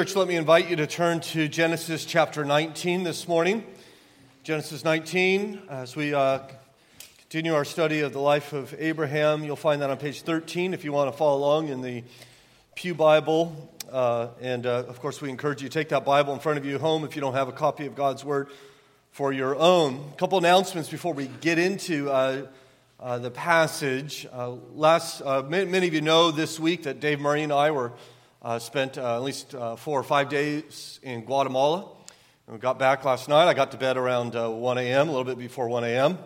Church, let me invite you to turn to Genesis chapter 19 this morning. Genesis 19, as we uh, continue our study of the life of Abraham, you'll find that on page 13 if you want to follow along in the Pew Bible. Uh, and uh, of course, we encourage you to take that Bible in front of you home if you don't have a copy of God's Word for your own. A couple announcements before we get into uh, uh, the passage. Uh, last, many of you know this week that Dave Murray and I were uh, spent uh, at least uh, four or five days in Guatemala. And we got back last night. I got to bed around uh, 1 a.m., a little bit before 1 a.m.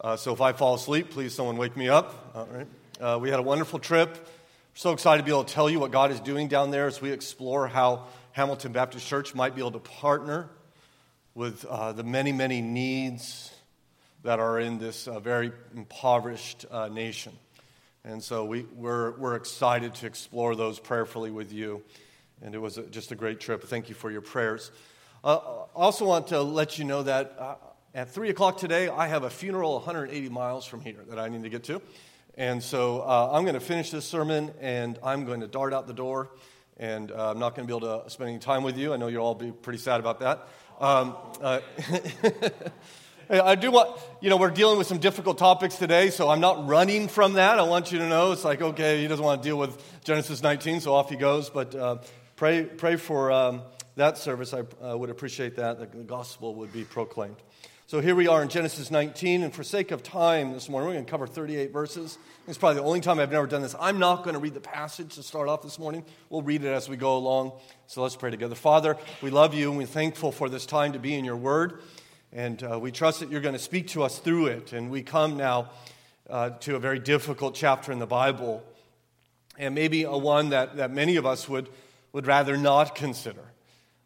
Uh, so if I fall asleep, please someone wake me up. All right. Uh, we had a wonderful trip. We're so excited to be able to tell you what God is doing down there as we explore how Hamilton Baptist Church might be able to partner with the many, many needs that are in this very impoverished nation. And so we, we're, we're excited to explore those prayerfully with you. And it was a, just a great trip. Thank you for your prayers. Uh, I also want to let you know that uh, at 3 o'clock today, I have a funeral 180 miles from here that I need to get to. And so uh, I'm going to finish this sermon and I'm going to dart out the door. And uh, I'm not going to be able to spend any time with you. I know you'll all be pretty sad about that. Um, uh, I do want, you know, we're dealing with some difficult topics today, so I'm not running from that. I want you to know it's like, okay, he doesn't want to deal with Genesis 19, so off he goes. But uh, pray, pray for um, that service. I uh, would appreciate that, that the gospel would be proclaimed. So here we are in Genesis 19, and for sake of time this morning, we're going to cover 38 verses. It's probably the only time I've never done this. I'm not going to read the passage to start off this morning. We'll read it as we go along. So let's pray together. Father, we love you, and we're thankful for this time to be in your word. And uh, we trust that you're going to speak to us through it. And we come now uh, to a very difficult chapter in the Bible, and maybe a one that, that many of us would, would rather not consider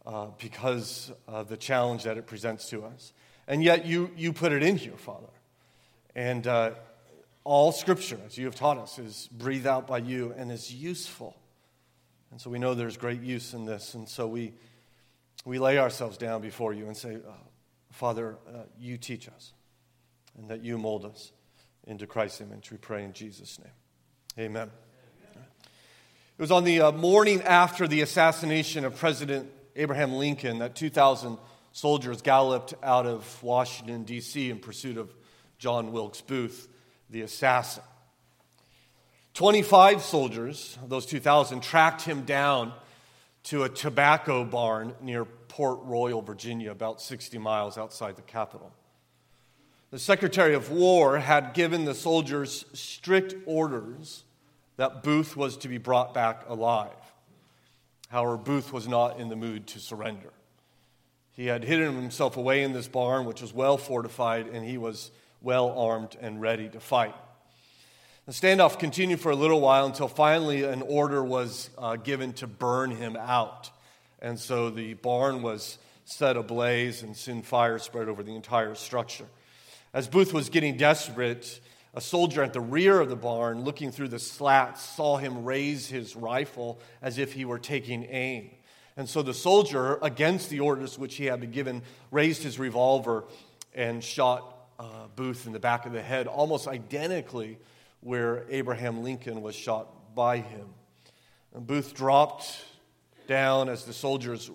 uh, because of the challenge that it presents to us. And yet you, you put it in here, Father. And uh, all scripture, as you have taught us, is breathed out by you and is useful. And so we know there's great use in this. And so we, we lay ourselves down before you and say, oh, Father, uh, you teach us and that you mold us into Christ's image. We pray in Jesus' name. Amen. It was on the uh, morning after the assassination of President Abraham Lincoln that 2,000 soldiers galloped out of Washington, D.C. in pursuit of John Wilkes Booth, the assassin. 25 soldiers, those 2,000, tracked him down to a tobacco barn near Port Royal, Virginia, about 60 miles outside the capital. The Secretary of War had given the soldiers strict orders that Booth was to be brought back alive. However, Booth was not in the mood to surrender. He had hidden himself away in this barn, which was well fortified, and he was well armed and ready to fight. The standoff continued for a little while until finally an order was uh, given to burn him out. And so the barn was set ablaze, and soon fire spread over the entire structure. As Booth was getting desperate, a soldier at the rear of the barn, looking through the slats, saw him raise his rifle as if he were taking aim. And so the soldier, against the orders which he had been given, raised his revolver and shot uh, Booth in the back of the head, almost identically where Abraham Lincoln was shot by him. And Booth dropped down as the soldiers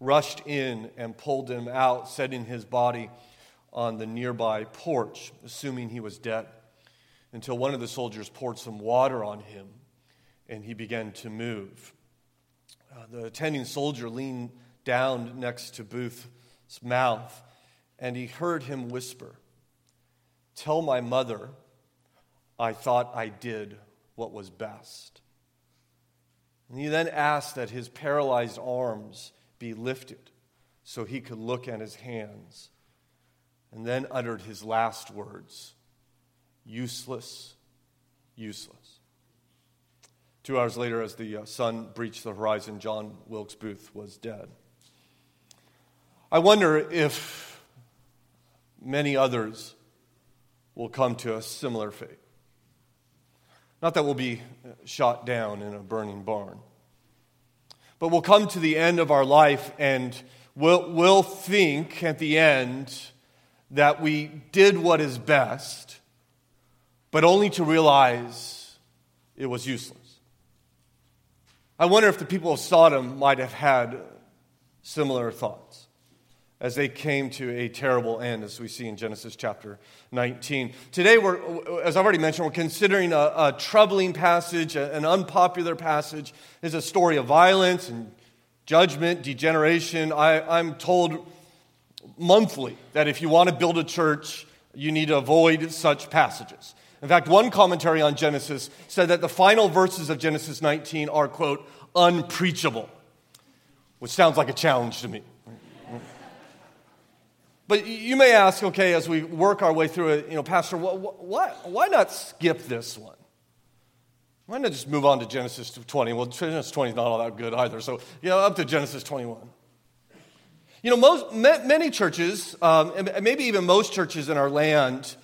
rushed in and pulled him out, setting his body on the nearby porch, assuming he was dead, until one of the soldiers poured some water on him and he began to move. Uh, the attending soldier leaned down next to Booth's mouth and he heard him whisper, Tell my mother I thought I did what was best. And he then asked that his paralyzed arms be lifted so he could look at his hands, and then uttered his last words useless, useless. Two hours later, as the uh, sun breached the horizon, John Wilkes Booth was dead. I wonder if many others will come to a similar fate. Not that we'll be shot down in a burning barn, but we'll come to the end of our life and we'll, we'll think at the end that we did what is best, but only to realize it was useless. I wonder if the people of Sodom might have had similar thoughts as they came to a terrible end, as we see in Genesis chapter 19. Today, we're, as I've already mentioned, we're considering a, a troubling passage, an unpopular passage. It's a story of violence and judgment, degeneration. I, I'm told monthly that if you want to build a church, you need to avoid such passages. In fact, one commentary on Genesis said that the final verses of Genesis 19 are, quote, unpreachable, which sounds like a challenge to me. But you may ask, okay, as we work our way through it, you know, Pastor, why, why not skip this one? Why not just move on to Genesis 20? Well, Genesis 20 is not all that good either. So, you know, up to Genesis 21. You know, most, many churches, um, and maybe even most churches in our land,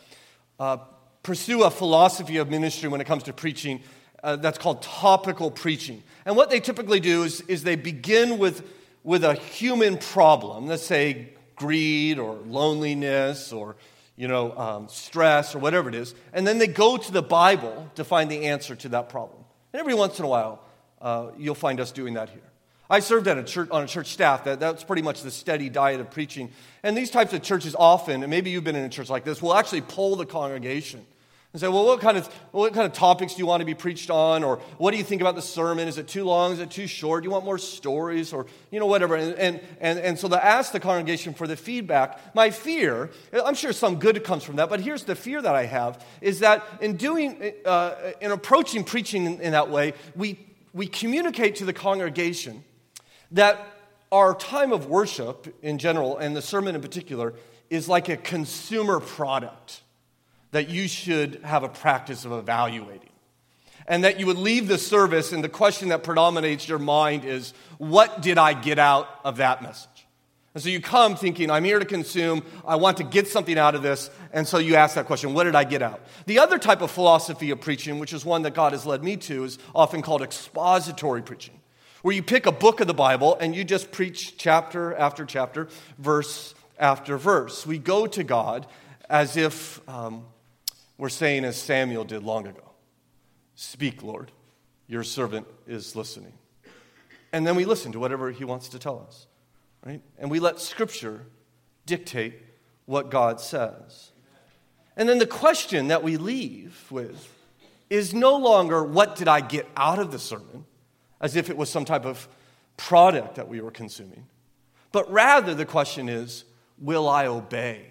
uh, pursue a philosophy of ministry when it comes to preaching uh, that's called topical preaching. And what they typically do is, is they begin with, with a human problem, let's say greed or loneliness or you know, um, stress or whatever it is, and then they go to the Bible to find the answer to that problem. And every once in a while, uh, you'll find us doing that here. I served at a church, on a church staff. That, that's pretty much the steady diet of preaching. And these types of churches often, and maybe you've been in a church like this, will actually poll the congregation and say, well, what kind, of, what kind of topics do you want to be preached on? Or what do you think about the sermon? Is it too long? Is it too short? Do you want more stories? Or, you know, whatever. And, and, and, and so to ask the congregation for the feedback. My fear, I'm sure some good comes from that, but here's the fear that I have, is that in doing, uh, in approaching preaching in, in that way, we, we communicate to the congregation that our time of worship in general, and the sermon in particular, is like a consumer product that you should have a practice of evaluating. And that you would leave the service, and the question that predominates your mind is, What did I get out of that message? And so you come thinking, I'm here to consume, I want to get something out of this, and so you ask that question, What did I get out? The other type of philosophy of preaching, which is one that God has led me to, is often called expository preaching, where you pick a book of the Bible and you just preach chapter after chapter, verse after verse. We go to God as if um, we're saying, as Samuel did long ago Speak, Lord, your servant is listening. And then we listen to whatever he wants to tell us, right? And we let Scripture dictate what God says. And then the question that we leave with is no longer what did I get out of the sermon, as if it was some type of product that we were consuming, but rather the question is will I obey?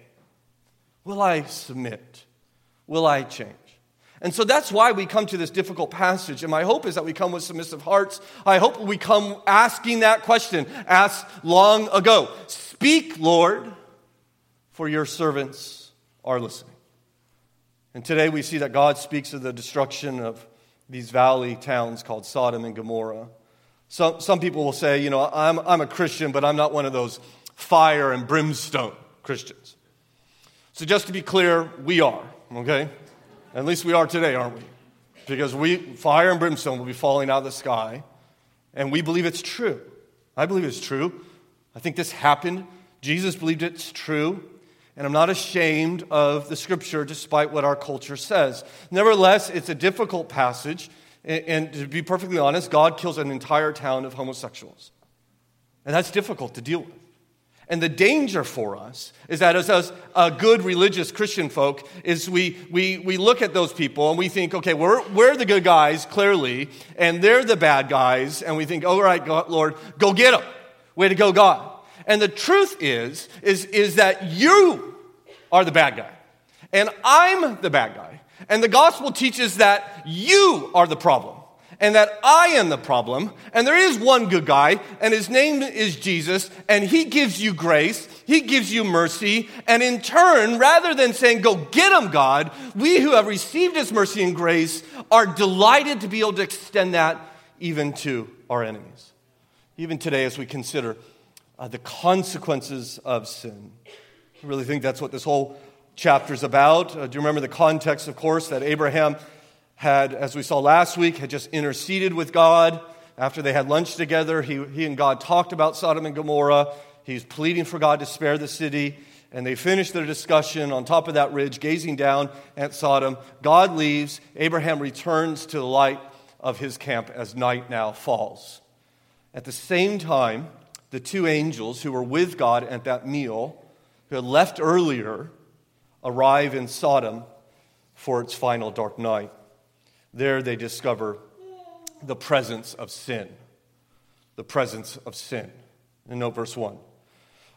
Will I submit? Will I change? And so that's why we come to this difficult passage. And my hope is that we come with submissive hearts. I hope we come asking that question asked long ago Speak, Lord, for your servants are listening. And today we see that God speaks of the destruction of these valley towns called Sodom and Gomorrah. Some, some people will say, you know, I'm, I'm a Christian, but I'm not one of those fire and brimstone Christians. So just to be clear, we are okay? At least we are today, aren't we? Because we, fire and brimstone will be falling out of the sky, and we believe it's true. I believe it's true. I think this happened. Jesus believed it's true, and I'm not ashamed of the scripture despite what our culture says. Nevertheless, it's a difficult passage, and, to be perfectly honest, God kills an entire town of homosexuals. And that's difficult to deal with. And the danger for us is that as, as a good religious Christian folk, is we, we, we look at those people and we think, okay, we're, we're the good guys, clearly, and they're the bad guys, and we think, all right, God, Lord, go get them. Way to go, God. And the truth is, is, is that you are the bad guy, and I'm the bad guy. And the gospel teaches that you are the problem and that I am the problem, and there is one good guy, and his name is Jesus, and he gives you grace, he gives you mercy, and in turn, rather than saying, Go get him, God, we who have received his mercy and grace are delighted to be able to extend that even to our enemies. Even today, as we consider uh, the consequences of sin, I really think that's what this whole chapter is about. Uh, do you remember the context, of course, that Abraham had, as we saw last week, had just interceded with God. After they had lunch together, he, he and God talked about Sodom and Gomorrah. He's pleading for God to spare the city. And they finished their discussion on top of that ridge, gazing down at Sodom. God leaves. Abraham returns to the light of his camp as night now falls. At the same time, the two angels who were with God at that meal, who had left earlier, arrive in Sodom for its final dark night. There they discover the presence of sin. The presence of sin. And note verse 1.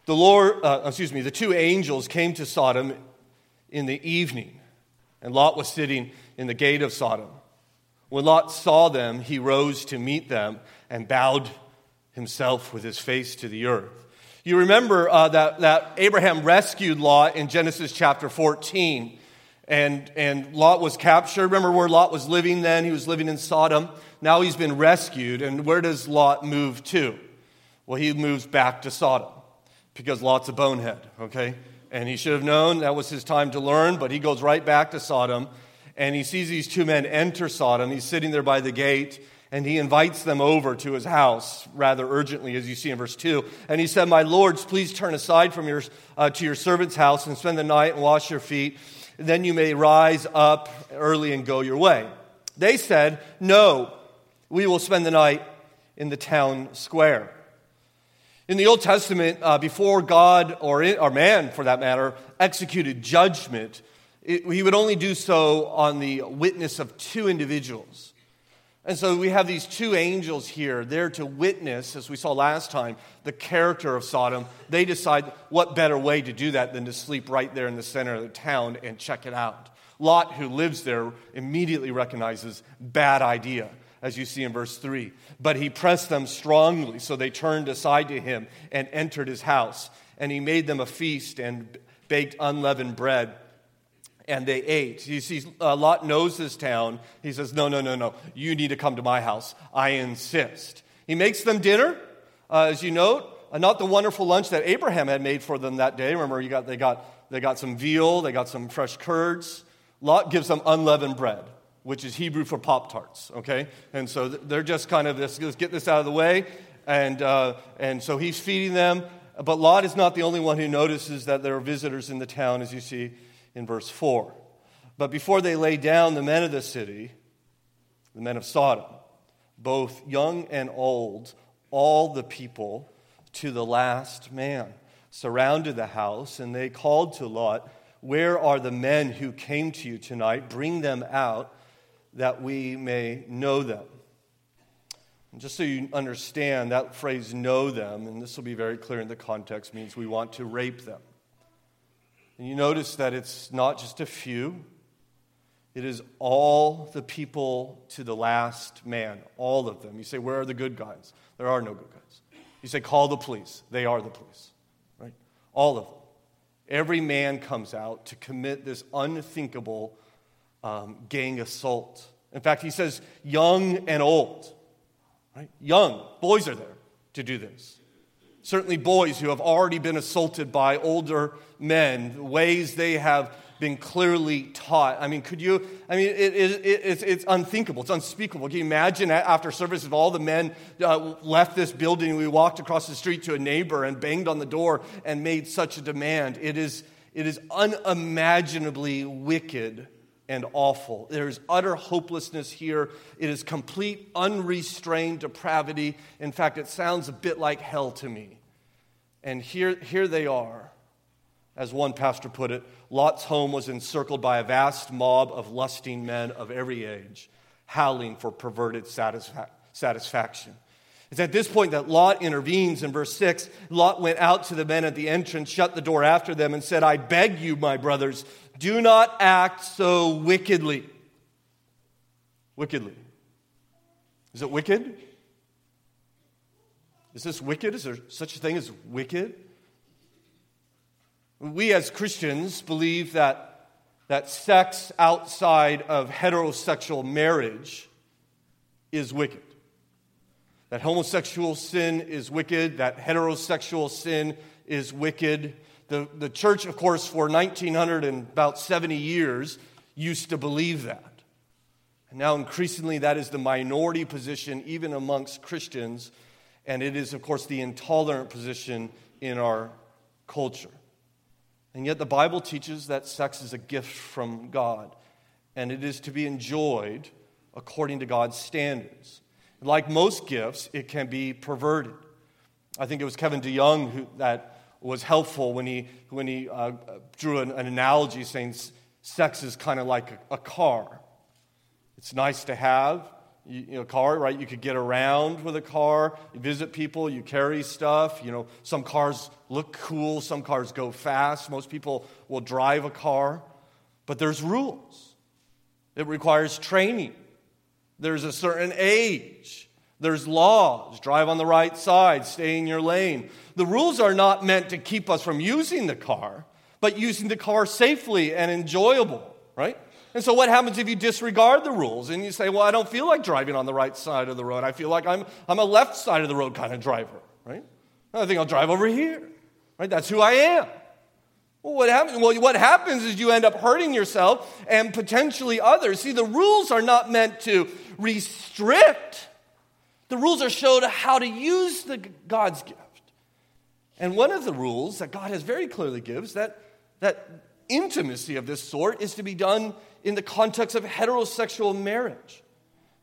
The Lord, uh, excuse me, the two angels came to Sodom in the evening, and Lot was sitting in the gate of Sodom. When Lot saw them, he rose to meet them and bowed himself with his face to the earth. You remember uh, that, that Abraham rescued Lot in Genesis chapter 14, and, and Lot was captured. Remember where Lot was living then? He was living in Sodom. Now he's been rescued, and where does Lot move to? Well, he moves back to Sodom because Lot's a bonehead, okay? And he should have known that was his time to learn, but he goes right back to Sodom and he sees these two men enter Sodom. He's sitting there by the gate and he invites them over to his house rather urgently, as you see in verse 2. And he said, My lords, please turn aside from your, uh, to your servant's house and spend the night and wash your feet. Then you may rise up early and go your way. They said, No, we will spend the night in the town square. In the Old Testament, uh, before God, or, or man for that matter, executed judgment, it, he would only do so on the witness of two individuals. And so we have these two angels here, there to witness, as we saw last time, the character of Sodom. They decide what better way to do that than to sleep right there in the center of the town and check it out. Lot, who lives there, immediately recognizes bad idea as you see in verse 3. But he pressed them strongly, so they turned aside to him and entered his house. And he made them a feast and baked unleavened bread, and they ate. You see, uh, Lot knows this town. He says, No, no, no, no. You need to come to my house. I insist. He makes them dinner, uh, as you note, uh, not the wonderful lunch that Abraham had made for them that day. Remember, you got, they, got, they got some veal, they got some fresh curds. Lot gives them unleavened bread which is Hebrew for Pop Tarts, okay? And so they're just kind of, let's, let's get this out of the way. And, uh, and so he's feeding them. But Lot is not the only one who notices that there are visitors in the town, as you see in verse 4. But before they lay down, the men of the city, the men of Sodom, both young and old, all the people to the last man, surrounded the house, and they called to Lot, Where are the men who came to you tonight? Bring them out that we may know them. And just so you understand, that phrase know them, and this will be very clear in the context, means we want to rape them. And you notice that it's not just a few, it is all the people to the last man, all of them. You say, Where are the good guys? There are no good guys. You say, Call the police. They are the police, right? All of them. Every man comes out to commit this unthinkable um, gang assault. In fact, he says young and old. Right? Young, boys are there to do this. Certainly, boys who have already been assaulted by older men, ways they have been clearly taught. I mean, could you? I mean, it, it, it, it's, it's, unthinkable. It's unspeakable. Can you imagine after service if all the men uh, left this building we walked across the street to a neighbor and banged on the door and made such a demand? It is, it is unimaginably wicked and awful. There is utter hopelessness here. It is complete, unrestrained depravity. In fact, it sounds a bit like hell to me. And here, here they are. As one pastor put it, Lot's home was encircled by a vast mob of lusting men of every age, howling for perverted satisfa- satisfaction. It's at this point that Lot intervenes in verse 6. Lot went out to the men at the entrance, shut the door after them, and said, I beg you, my brothers, do not act so wickedly. Wickedly. Is it wicked? Is this wicked? Is there such a thing as wicked? We as Christians believe that, that sex outside of heterosexual marriage is wicked. That homosexual sin is wicked, that heterosexual sin is wicked, the, the church, of course, for 1900 and about 70 years used to believe that. And now, increasingly, that is the minority position, even amongst Christians. And it is, of course, the intolerant position in our culture. And yet, the Bible teaches that sex is a gift from God, and it is to be enjoyed according to God's standards. Like most gifts, it can be perverted. I think it was Kevin DeYoung who, that was helpful when he, when he uh, drew an, an, analogy saying sex is kind of like a, a, car. It's nice to have, you, you know, car, right? You could get around with a car, you visit people, you carry stuff. You know, some cars look cool, some cars go fast. Most people will drive a car, but there's rules. It requires training. There's a certain age. There's laws. Drive on the right side, stay in your lane. The rules are not meant to keep us from using the car, but using the car safely and enjoyable, right? And so, what happens if you disregard the rules and you say, Well, I don't feel like driving on the right side of the road. I feel like I'm, I'm a left side of the road kind of driver, right? I think I'll drive over here, right? That's who I am. Well, what happens? Well, what happens is you end up hurting yourself and potentially others. See, the rules are not meant to restrict. The rules are showed how to use the God's gift. And one of the rules that God has very clearly gives that that intimacy of this sort is to be done in the context of heterosexual marriage.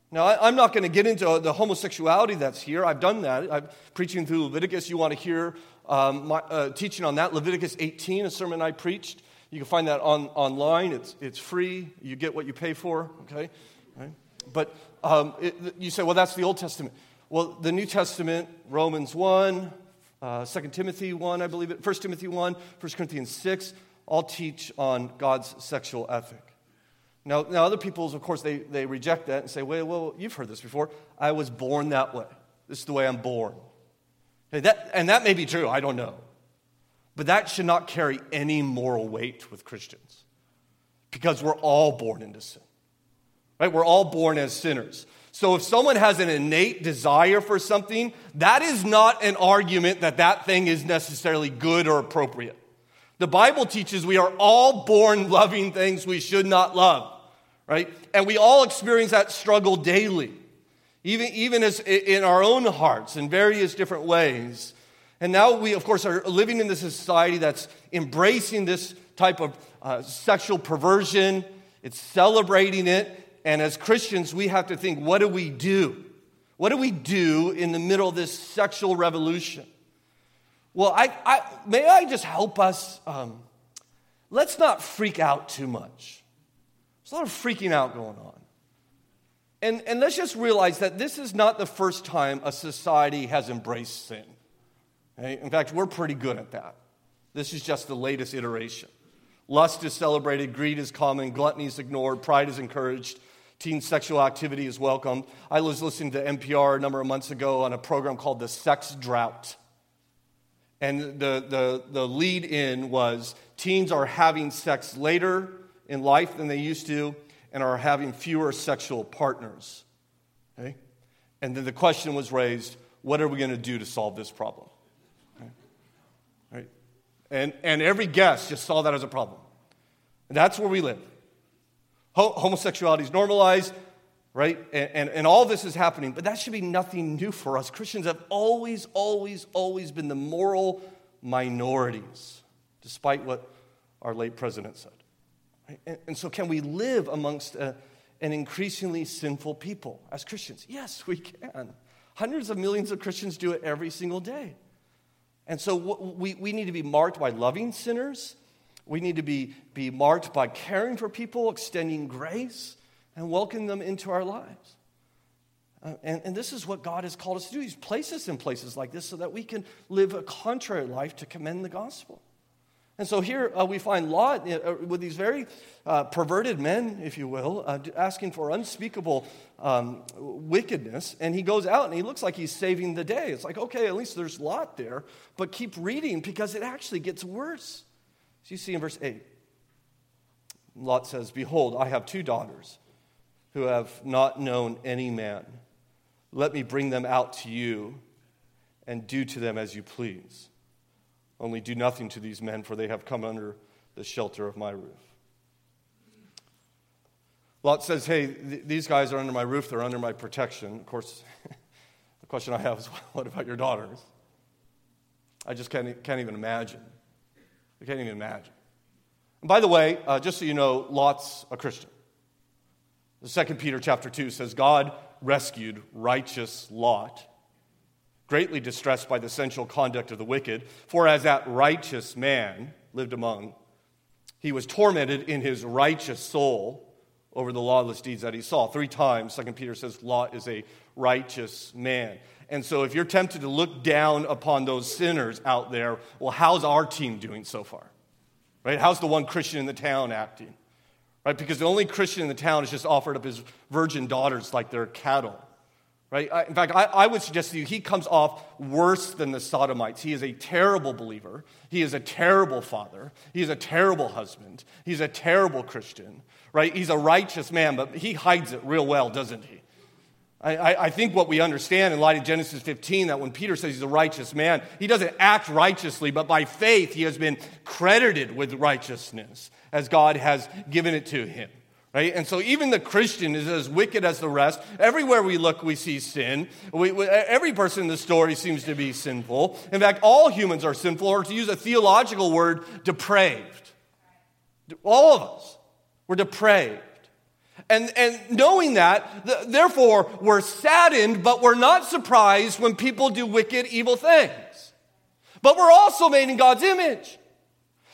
Now, I, am not going to get into the homosexuality that's here. I've done that. I'm preaching through Leviticus. You want to hear um, my, uh, teaching on that, Leviticus 18, a sermon I preached. You can find that on, online. It's, it's free. You get what you pay for, okay? Right? But um, it, you say, well, that's the Old Testament. Well, the New Testament, Romans 1, uh, 2 Timothy 1, I believe it, 1 Timothy 1, 1 Corinthians 6, all teach on God's sexual ethic. Now, now other peoples, of course, they, they reject that and say, well, well, you've heard this before. I was born that way. This is the way I'm born. That, and that may be true, I don't know. But that should not carry any moral weight with Christians because we're all born into sin. Right? We're all born as sinners. So if someone has an innate desire for something, that is not an argument that that thing is necessarily good or appropriate. The Bible teaches we are all born loving things we should not love, right? And we all experience that struggle daily even, even as in our own hearts in various different ways. And now we, of course, are living in this society that's embracing this type of uh, sexual perversion, it's celebrating it. And as Christians, we have to think what do we do? What do we do in the middle of this sexual revolution? Well, I, I may I just help us? Um, let's not freak out too much. There's a lot of freaking out going on. And, and let's just realize that this is not the first time a society has embraced sin. Okay? In fact, we're pretty good at that. This is just the latest iteration. Lust is celebrated, greed is common, gluttony is ignored, pride is encouraged, teen sexual activity is welcomed. I was listening to NPR a number of months ago on a program called The Sex Drought. And the, the, the lead in was teens are having sex later in life than they used to, and are having fewer sexual partners. Okay? And then the question was raised what are we going to do to solve this problem? Okay? Right? And, and every guest just saw that as a problem. And that's where we live. Ho- homosexuality is normalized, right? And, and, and all this is happening, but that should be nothing new for us. Christians have always, always, always been the moral minorities, despite what our late president said. And, and so, can we live amongst a, an increasingly sinful people as Christians? Yes, we can. Hundreds of millions of Christians do it every single day. And so, we, we need to be marked by loving sinners. We need to be, be marked by caring for people, extending grace, and welcoming them into our lives. Uh, and, and this is what God has called us to do. He's placed us in places like this so that we can live a contrary life to commend the gospel. And so here uh, we find Lot uh, with these very uh, perverted men, if you will, uh, asking for unspeakable um, wickedness. And he goes out and he looks like he's saving the day. It's like, okay, at least there's Lot there, but keep reading because it actually gets worse. So you see in verse 8, Lot says, Behold, I have two daughters who have not known any man. Let me bring them out to you and do to them as you please. Only do nothing to these men, for they have come under the shelter of my roof. Lot says, Hey, th- these guys are under my roof, they're under my protection. Of course, the question I have is, What about your daughters? I just can't, can't even imagine. I can't even imagine. And by the way, uh, just so you know, Lot's a Christian. The second Peter chapter 2 says, God rescued righteous Lot, greatly distressed by the sensual conduct of the wicked, for as that righteous man lived among, he was tormented in his righteous soul over the lawless deeds that he saw. Three times, Second Peter says, Lot is a righteous man. And so if you're tempted to look down upon those sinners out there, well, how's our team doing so far? Right? How's the one Christian in the town acting? right? Because the only Christian in the town has just offered up his virgin daughters like they're cattle, right? I, in fact, I, I, would suggest to you he comes off worse than the Sodomites. He is a terrible believer. He is a terrible father. He is a terrible husband. He's a terrible Christian, right? He's a righteous man, but he hides it real well, doesn't he? I, I, think what we understand in light of Genesis 15 that when Peter says he's a righteous man, he doesn't act righteously, but by faith he has been credited with righteousness as God has given it to him. Right? And so even the Christian is as wicked as the rest. Everywhere we look, we see sin. We, we, every person in the story seems to be sinful. In fact, all humans are sinful, or to use a theological word, depraved. All of us. We're depraved. And, and knowing that, th- therefore, we're saddened, but we're not surprised when people do wicked, evil things. But we're also made in God's image.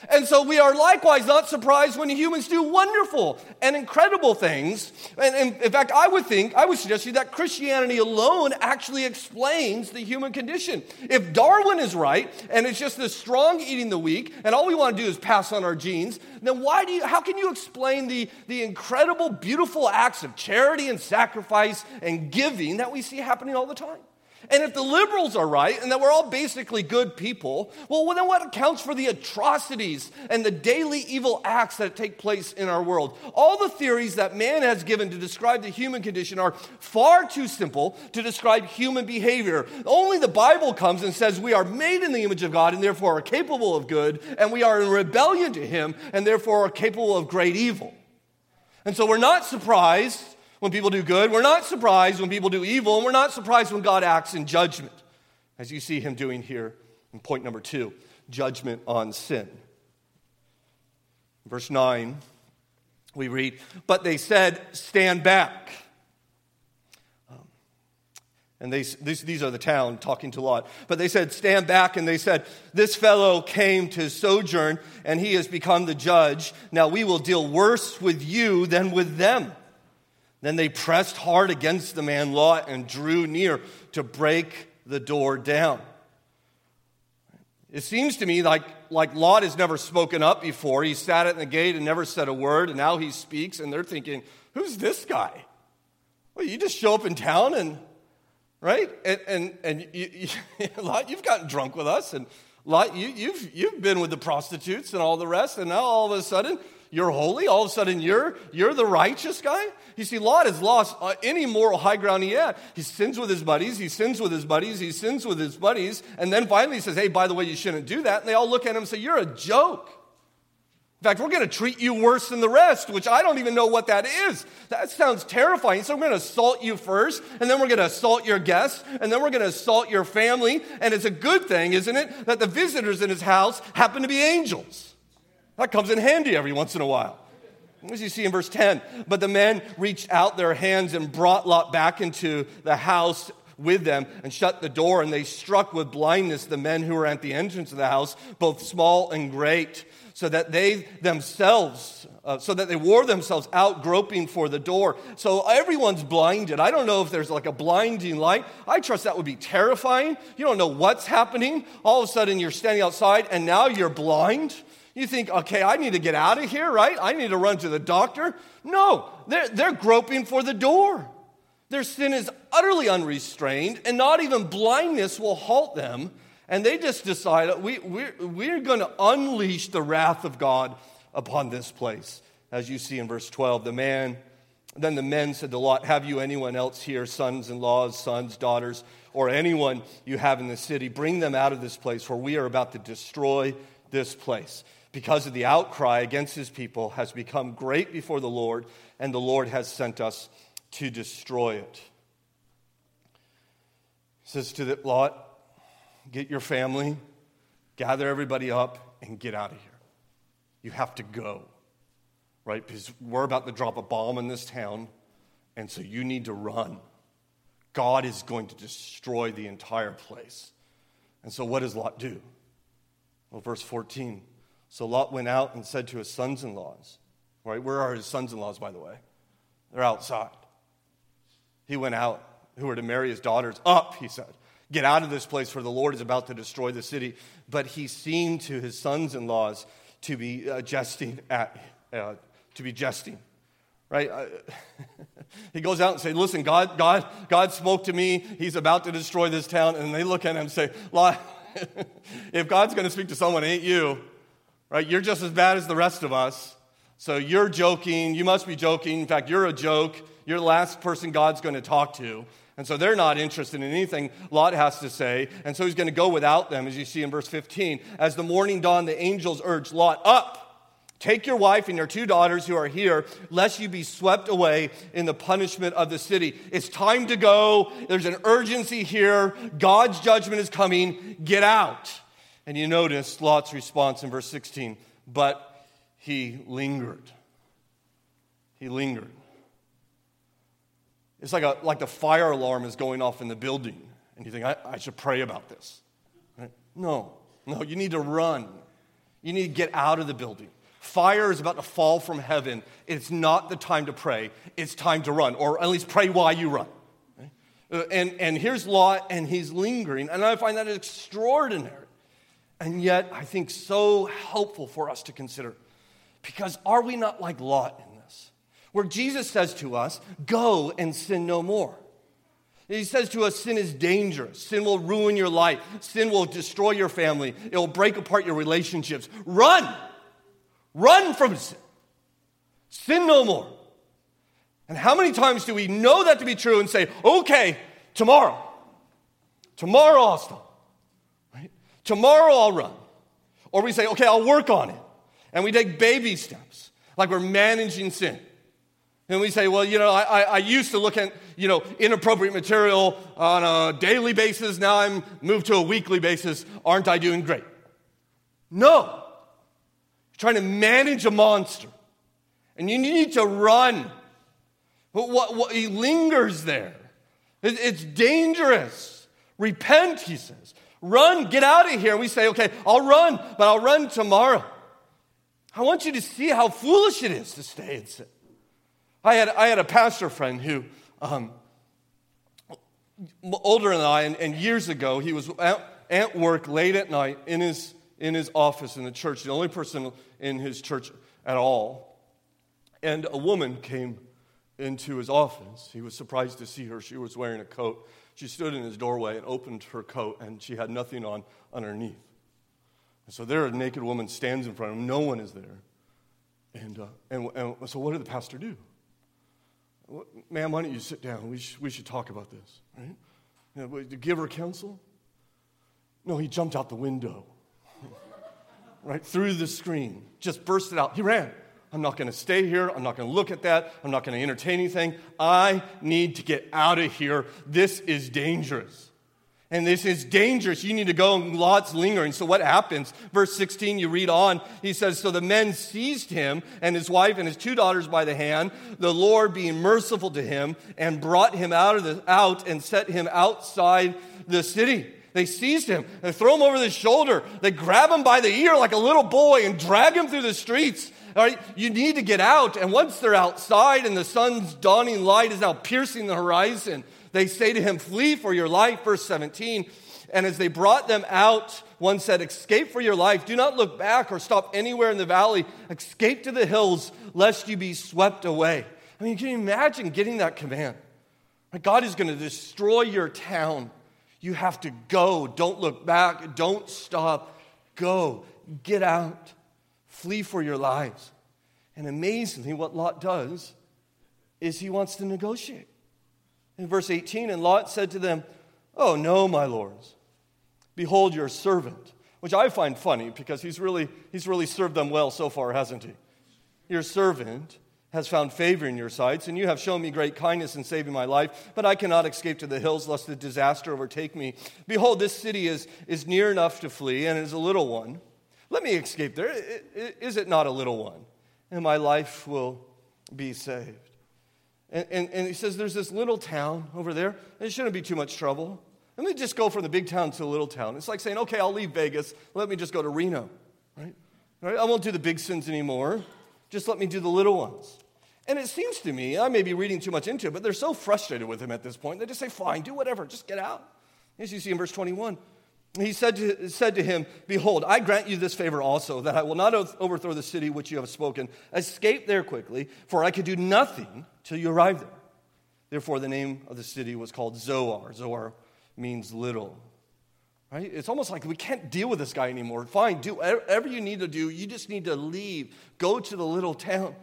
And so we are likewise not surprised when humans do wonderful and incredible things. And, in fact, I would think, I would suggest to you that Christianity alone actually explains the human condition. If Darwin is right and it's just the strong eating the weak and all we want to do is pass on our genes, then why do you, how can you explain the, the incredible, beautiful acts of charity and sacrifice and giving that we see happening all the time? And if the liberals are right and that we're all basically good people, well, then what accounts for the atrocities and the daily evil acts that take place in our world? All the theories that man has given to describe the human condition are far too simple to describe human behavior. Only the Bible comes and says we are made in the image of God and therefore are capable of good, and we are in rebellion to Him and therefore are capable of great evil. And so we're not surprised when people do good. We're not surprised when people do evil, and we're not surprised when God acts in judgment, as you see him doing here in point number two judgment on sin. Verse 9, we read, But they said, Stand back. Um, and they, these, these are the town talking to Lot. But they said, Stand back. And they said, This fellow came to sojourn, and he has become the judge. Now we will deal worse with you than with them. Then they pressed hard against the man Lot and drew near to break the door down. It seems to me like, like Lot has never spoken up before. He sat at the gate and never said a word, and now he speaks, and they're thinking, who's this guy? Well, you just show up in town and, right? And, and, and you, you, Lot, you've gotten drunk with us, and Lot, you, you've, you've been with the prostitutes and all the rest, and now all of a sudden, you're holy. All of a sudden, you're, you're the righteous guy. You see, Lot has lost uh, any moral high ground he had. He sins with his buddies, he sins with his buddies, he sins with his buddies, and then finally he says, Hey, by the way, you shouldn't do that. And they all look at him and say, You're a joke. In fact, we're going to treat you worse than the rest, which I don't even know what that is. That sounds terrifying. So we're going to assault you first, and then we're going to assault your guests, and then we're going to assault your family. And it's a good thing, isn't it, that the visitors in his house happen to be angels. That comes in handy every once in a while. As you see in verse 10, but the men reached out their hands and brought Lot back into the house with them and shut the door, and they struck with blindness the men who were at the entrance of the house, both small and great, so that they themselves, uh, so that they wore themselves out groping for the door. So everyone's blinded. I don't know if there's like a blinding light. I trust that would be terrifying. You don't know what's happening. All of a sudden you're standing outside and now you're blind. You think, okay, I need to get out of here, right? I need to run to the doctor. No, they're, they're groping for the door. Their sin is utterly unrestrained, and not even blindness will halt them. And they just decide, we, we're, we're going to unleash the wrath of God upon this place. As you see in verse 12, the man, then the men said to Lot, Have you anyone else here, sons in laws, sons, daughters, or anyone you have in the city? Bring them out of this place, for we are about to destroy this place because of the outcry against his people, has become great before the Lord, and the Lord has sent us to destroy it. He says to the Lot, get your family, gather everybody up, and get out of here. You have to go, right? Because we're about to drop a bomb in this town. And so you need to run. God is going to destroy the entire place. And so what does Lot do? Well, verse 14. So Lot went out and said to his sons in laws, right? Where are his sons in laws, by the way? They're outside. He went out, who were to marry his daughters. Up, he said. Get out of this place, for the Lord is about to destroy the city. But he seemed to his sons in laws to be uh, jesting at, uh, to be jesting right? he goes out and says, listen, God, God, God spoke to me. He's about to destroy this town. And they look at him and say, Lot, if God's going to speak to someone, ain't you, right? You're just as bad as the rest of us. So you're joking. You must be joking. In fact, you're a joke. You're the last person God's going to talk to. And so they're not interested in anything Lot has to say. And so he's going to go without them, as you see in verse 15. As the morning dawned, the angels urged Lot, Up! Take your wife and your two daughters who are here, lest you be swept away in the punishment of the city. It's time to go. There's an urgency here. God's judgment is coming. Get out. And you notice Lot's response in verse 16. But he lingered. He lingered. It's like, a, like the fire alarm is going off in the building, and you think, I, I should pray about this. Right? No, no, you need to run. You need to get out of the building. Fire is about to fall from heaven. It's not the time to pray, it's time to run, or at least pray while you run. Uh, and, and here's Lot, and he's lingering, and I find that extraordinary. And yet, I think so helpful for us to consider. Because are we not like Lot in this? Where Jesus says to us, Go and sin no more. He says to us, sin is dangerous. Sin will ruin your life. Sin will destroy your family. It will break apart your relationships. Run! Run from sin. Sin no more. And how many times do we know that to be true and say, okay, tomorrow, tomorrow I'll stop? Tomorrow I'll run. Or we say, okay, I'll work on it. And we take baby steps, like we're managing sin. And we say, well, you know, I, I, used to look at, you know, inappropriate material on a daily basis. Now I'm moved to a weekly basis. Aren't I doing great? No You're trying to manage a monster. And you need to run. But what, what he lingers there. It, it's dangerous. Repent, he says. Run, get out of here. We say, okay, I'll run, but I'll run tomorrow. I want you to see how foolish it is to stay and sit. I had, I had a pastor friend who, um, older than I, and, and, years ago, he was at, at work late at night in his, in his office in the church, the only person in his church at all. And a woman came into his office. He was surprised to see her. She was wearing a coat. She stood in his doorway and opened her coat, and she had nothing on underneath. And so there, a naked woman stands in front of him. No one is there. And, uh, and, and so, what did the pastor do? Ma'am, why don't you sit down? We, sh- we should talk about this, right? You know, give her counsel? No, he jumped out the window right through the screen, just bursted out. He ran. I'm not going to stay here. I'm not going to look at that. I'm not going to entertain anything. I need to get out of here. This is dangerous. And this is dangerous. You need to go, and Lot's lingering. So, what happens? Verse 16, you read on. He says, So the men seized him and his wife and his two daughters by the hand, the Lord being merciful to him, and brought him out, of the, out and set him outside the city. They seized him, they throw him over the shoulder, they grab him by the ear like a little boy and drag him through the streets. All right, you need to get out. And once they're outside and the sun's dawning light is now piercing the horizon, they say to him, Flee for your life, verse 17. And as they brought them out, one said, Escape for your life. Do not look back or stop anywhere in the valley. Escape to the hills, lest you be swept away. I mean, can you imagine getting that command? God is going to destroy your town. You have to go. Don't look back. Don't stop. Go. Get out. Flee for your lives. And amazingly, what Lot does is he wants to negotiate. In verse 18, and Lot said to them, Oh, no, my lords. Behold your servant, which I find funny because he's really, he's really served them well so far, hasn't he? Your servant has found favor in your sights, and you have shown me great kindness in saving my life, but I cannot escape to the hills lest the disaster overtake me. Behold, this city is, is near enough to flee, and is a little one. Let me escape there. Is it not a little one? And my life will be saved. And, and, and he says, There's this little town over there. It shouldn't be too much trouble. Let me just go from the big town to the little town. It's like saying, Okay, I'll leave Vegas. Let me just go to Reno. Right? right? I won't do the big sins anymore. Just let me do the little ones. And it seems to me, I may be reading too much into it, but they're so frustrated with him at this point, they just say, Fine, do whatever, just get out. As you see in verse 21, he said to, said to him, Behold, I grant you this favor also, that I will not overthrow the city which you have spoken. Escape there quickly, for I could do nothing till you arrive there. Therefore, the name of the city was called Zoar. Zoar means little. Right? It's almost like we can't deal with this guy anymore. Fine, do whatever you need to do. You just need to leave. Go to the little town.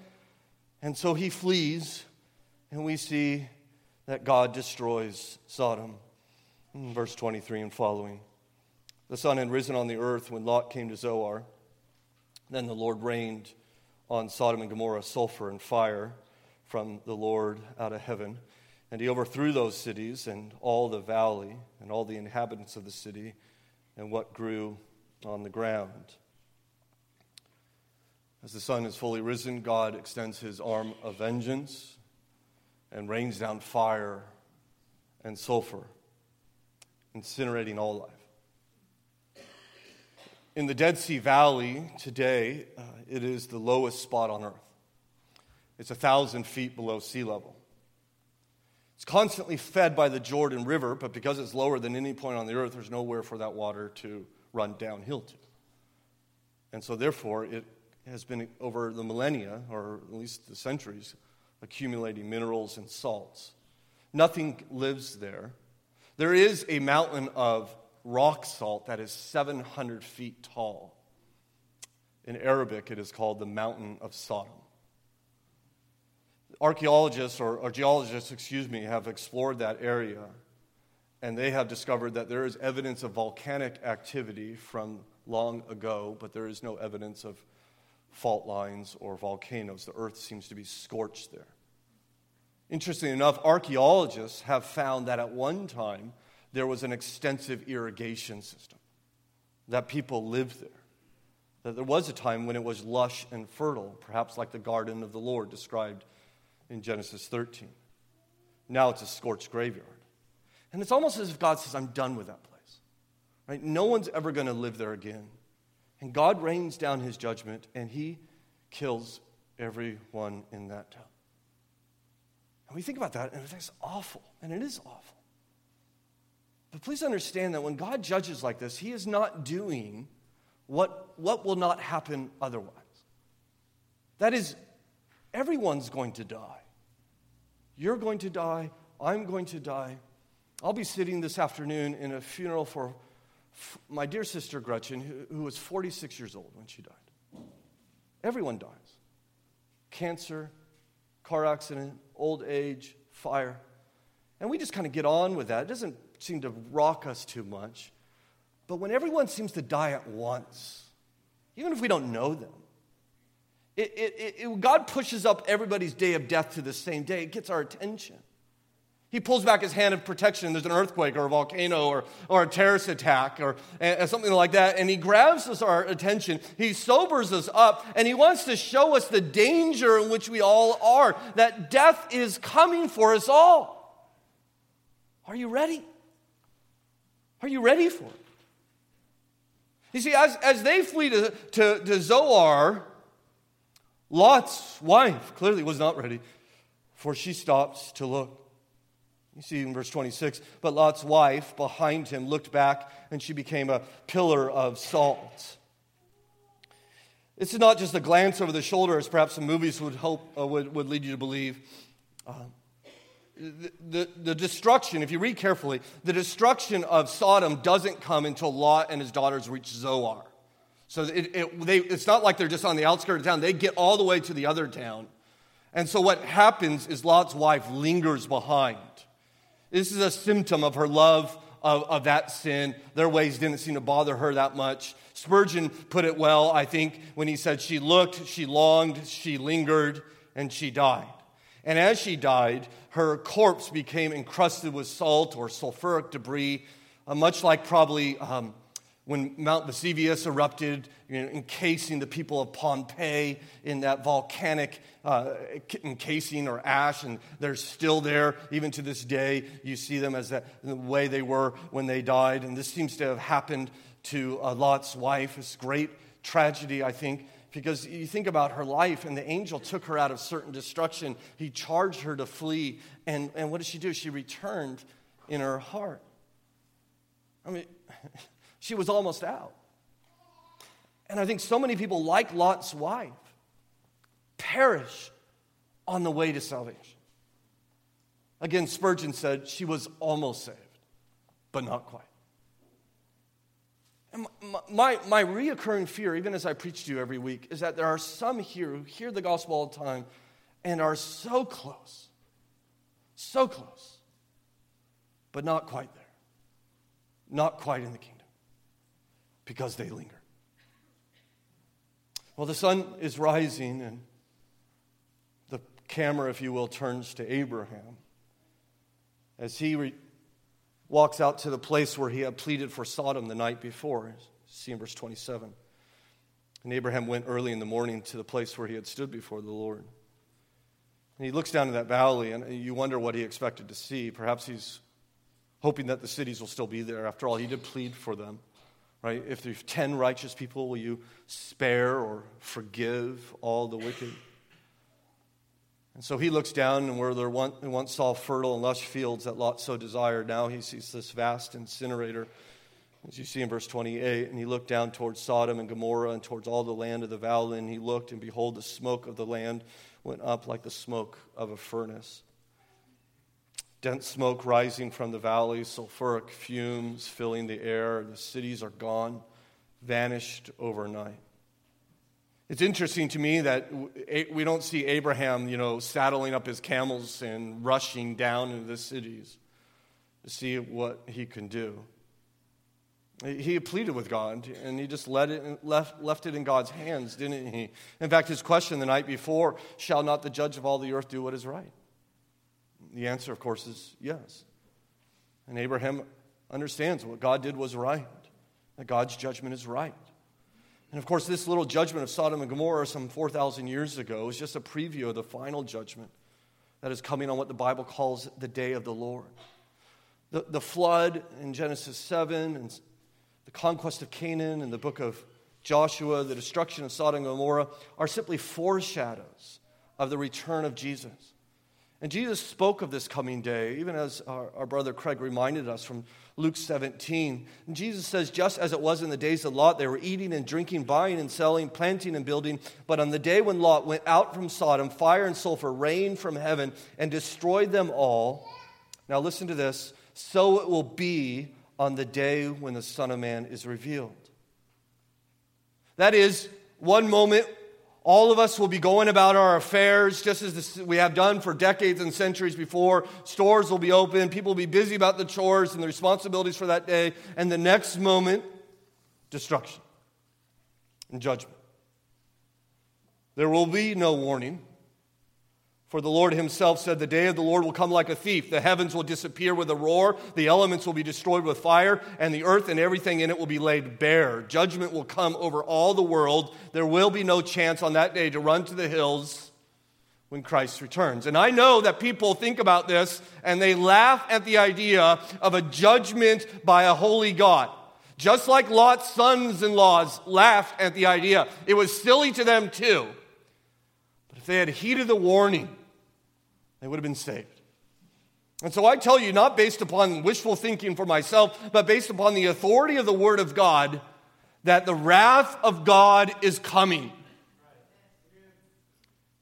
And so he flees, and we see that God destroys Sodom. Hmm, verse 23 and following. The sun had risen on the earth when Lot came to Zoar. Then the Lord rained on Sodom and Gomorrah sulfur and fire from the Lord out of heaven. And he overthrew those cities and all the valley and all the inhabitants of the city and what grew on the ground. As the sun is fully risen, God extends his arm of vengeance and rains down fire and sulfur, incinerating all life. In the Dead Sea Valley today, uh, it is the lowest spot on earth. It's a thousand feet below sea level. It's constantly fed by the Jordan River, but because it's lower than any point on the earth, there's nowhere for that water to run downhill to. And so, therefore, it has been over the millennia, or at least the centuries, accumulating minerals and salts. Nothing lives there. There is a mountain of rock salt that is 700 feet tall. In Arabic, it is called the Mountain of Sodom. Archaeologists, or, or geologists, excuse me, have explored that area, and they have discovered that there is evidence of volcanic activity from long ago, but there is no evidence of fault lines or volcanoes. The earth seems to be scorched there. Interestingly enough, archaeologists have found that at one time there was an extensive irrigation system, that people lived there. That there was a time when it was lush and fertile, perhaps like the garden of the Lord described in Genesis 13. Now it's a scorched graveyard. And it's almost as if God says, I'm done with that place. Right? No one's ever going to live there again. And God rains down his judgment and he kills everyone in that town. And we think about that and it's awful. And it is awful. But please understand that when God judges like this, He is not doing what, what will not happen otherwise. That is, everyone's going to die. You're going to die. I'm going to die. I'll be sitting this afternoon in a funeral for my dear sister Gretchen, who, who was 46 years old when she died. Everyone dies cancer, car accident, old age, fire. And we just kind of get on with that. It doesn't seem to rock us too much. But when everyone seems to die at once, even if we don't know them, it, it, it, God pushes up everybody's day of death to the same day. It gets our attention. He pulls back his hand of protection. There's an earthquake or a volcano or, or a terrorist attack or uh, something like that. And he grabs us our attention. He sobers us up and he wants to show us the danger in which we all are, that death is coming for us all. Are you ready? Are you ready for it? You see, as, as they flee to, to, to Zoar, Lot's wife clearly was not ready, for she stops to look. You see in verse 26, but Lot's wife behind him looked back and she became a pillar of salt. This is not just a glance over the shoulder, as perhaps some movies would, hope, uh, would, would lead you to believe. Uh, the, the, destruction, if you read carefully, the destruction of Sodom doesn't come until Lot and his daughters reach Zoar. So it, it, they, it's not like they're just on the outskirts of town, they get all the way to the other town. And so what happens is Lot's wife lingers behind. This is a symptom of her love of, of that sin. Their ways didn't seem to bother her that much. Spurgeon put it well, I think, when he said, She looked, she longed, she lingered, and she died. And as she died, her corpse became encrusted with salt or sulfuric debris, uh, much like probably um, when Mount Vesuvius erupted, you know, encasing the people of Pompeii in that volcanic uh, encasing or ash, and they're still there even to this day. You see them as the way they were when they died. And this seems to have happened to uh, Lot's wife. It's great tragedy, I think, because you think about her life, and the angel took her out of certain destruction. He charged her to flee. And, and what did she do? She returned in her heart. I mean, she was almost out. And I think so many people, like Lot's wife, perish on the way to salvation. Again, Spurgeon said she was almost saved, but not quite. My, my reoccurring fear, even as I preach to you every week, is that there are some here who hear the gospel all the time and are so close, so close, but not quite there, not quite in the kingdom because they linger. Well, the sun is rising, and the camera, if you will, turns to Abraham as he re- walks out to the place where he had pleaded for Sodom the night before. See in verse 27. And Abraham went early in the morning to the place where he had stood before the Lord. And he looks down in that valley, and you wonder what he expected to see. Perhaps he's hoping that the cities will still be there. After all, he did plead for them right? If there's 10 righteous people, will you spare or forgive all the wicked? And so he looks down, and where there once, once saw fertile and lush fields that Lot so desired, now he sees this vast incinerator, as you see in verse 28. And he looked down towards Sodom and Gomorrah and towards all the land of the valley, and he looked, and behold, the smoke of the land went up like the smoke of a furnace dense smoke rising from the valley, sulfuric fumes filling the air. The cities are gone, vanished overnight. It's interesting to me that we don't see Abraham, you know, saddling up his camels and rushing down into the cities to see what he can do. He pleaded with God, and he just let it, left, left it in God's hands, didn't he? In fact, his question the night before, shall not the judge of all the earth do what is right? The answer, of course, is yes. And Abraham understands what God did was right, that God's judgment is right. And of course, this little judgment of Sodom and Gomorrah some 4,000 years ago is just a preview of the final judgment that is coming on what the Bible calls the day of the Lord. The, the flood in Genesis 7 and the conquest of Canaan in the book of Joshua, the destruction of Sodom and Gomorrah are simply foreshadows of the return of Jesus. And Jesus spoke of this coming day, even as our, our, brother Craig reminded us from Luke 17. And Jesus says, just as it was in the days of Lot, they were eating and drinking, buying and selling, planting and building. But on the day when Lot went out from Sodom, fire and sulfur rained from heaven and destroyed them all. Now listen to this. So it will be on the day when the Son of Man is revealed. That is, one moment all of us will be going about our affairs just as we have done for decades and centuries before. Stores will be open. People will be busy about the chores and the responsibilities for that day. And the next moment, destruction and judgment. There will be no warning. For the Lord himself said, The day of the Lord will come like a thief. The heavens will disappear with a roar, the elements will be destroyed with fire, and the earth and everything in it will be laid bare. Judgment will come over all the world. There will be no chance on that day to run to the hills when Christ returns. And I know that people think about this and they laugh at the idea of a judgment by a holy God. Just like Lot's sons in laws laughed at the idea. It was silly to them too. If they had heeded the warning, they would have been saved. And so I tell you, not based upon wishful thinking for myself, but based upon the authority of the Word of God, that the wrath of God is coming.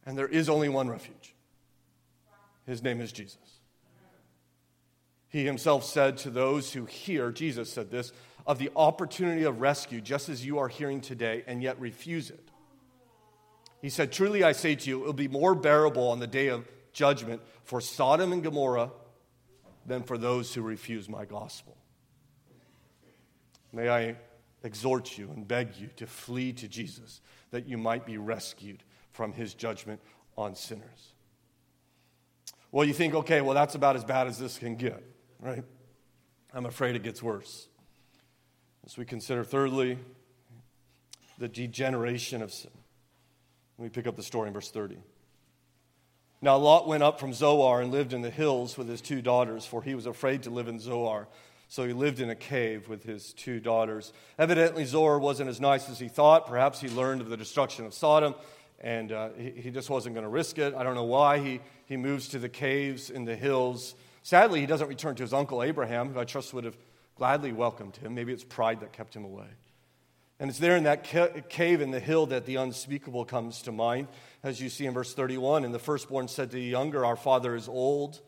And there is only one refuge. His name is Jesus. He himself said to those who hear, Jesus said this, of the opportunity of rescue, just as you are hearing today, and yet refuse it. He said, Truly I say to you, it will be more bearable on the day of judgment for Sodom and Gomorrah than for those who refuse my gospel. May I exhort you and beg you to flee to Jesus that you might be rescued from his judgment on sinners. Well, you think, okay, well, that's about as bad as this can get, right? I'm afraid it gets worse. As we consider, thirdly, the degeneration of sin. Let me pick up the story in verse 30. Now Lot went up from Zoar and lived in the hills with his two daughters, for he was afraid to live in Zoar. So he lived in a cave with his two daughters. Evidently, Zoar wasn't as nice as he thought. Perhaps he learned of the destruction of Sodom, and uh, he, he just wasn't going to risk it. I don't know why. He, he moves to the caves in the hills. Sadly, he doesn't return to his uncle Abraham, who I trust would have gladly welcomed him. Maybe it's pride that kept him away. And it's there in that cave in the hill that the unspeakable comes to mind. As you see in verse 31, and the firstborn said to the younger, Our father is old,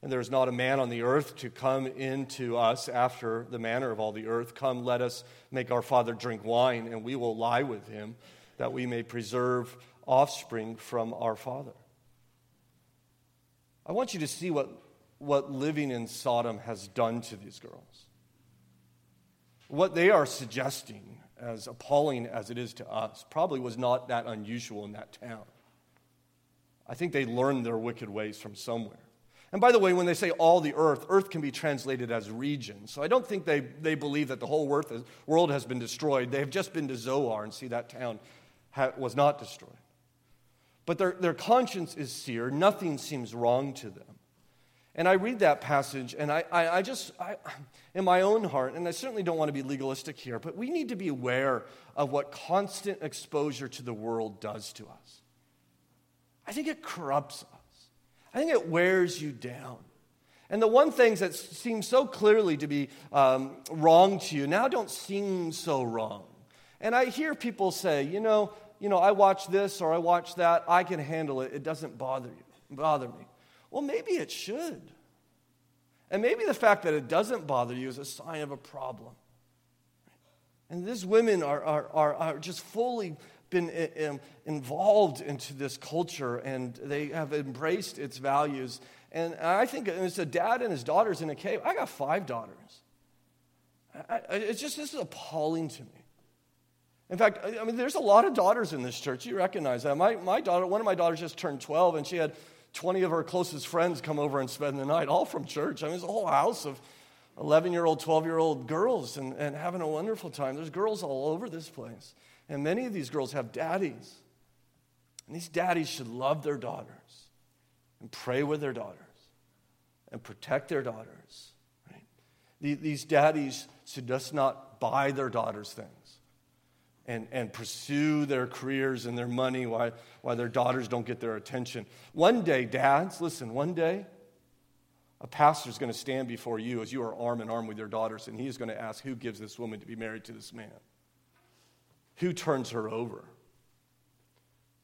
and there is not a man on the earth to come into us after the manner of all the earth. Come, let us make our father drink wine, and we will lie with him, that we may preserve offspring from our father. I want you to see what, what living in Sodom has done to these girls. What they are suggesting, as appalling as it is to us, probably was not that unusual in that town. I think they learned their wicked ways from somewhere. And by the way, when they say all the earth, earth can be translated as region. So I don't think they, they believe that the whole is, world has been destroyed. They have just been to Zoar and see that town ha, was not destroyed. But their, their conscience is seared. Nothing seems wrong to them. And I read that passage, and I, I, I just, I, in my own heart, and I certainly don't want to be legalistic here, but we need to be aware of what constant exposure to the world does to us. I think it corrupts us. I think it wears you down. And the one things that seem so clearly to be um, wrong to you now don't seem so wrong. And I hear people say, you know, you know, I watch this or I watch that, I can handle it. It doesn't bother you, bother me. Well, maybe it should. And maybe the fact that it doesn't bother you is a sign of a problem. And these women are, are, are, are just fully been eh, involved into this culture and they have embraced its values. And I think it's a dad and his daughters in a cave. I got five daughters. I, it's just, this is appalling to me. In fact, I mean, there's a lot of daughters in this church. You recognize that. My, my daughter, one of my daughters just turned 12, and she had 20 of our closest friends come over and spend the night, all from church. I mean, it's a whole house of 11 year old, 12 year old girls and, and having a wonderful time. There's girls all over this place. And many of these girls have daddies. And these daddies should love their daughters and pray with their daughters and protect their daughters. Right? These daddies should just not buy their daughters things and, and pursue their careers and their money while, while their daughters don't get their attention. One day, dads, listen, one day, a pastor is going to stand before you as you are arm in arm with your daughters, and he is going to ask, Who gives this woman to be married to this man? who turns her over?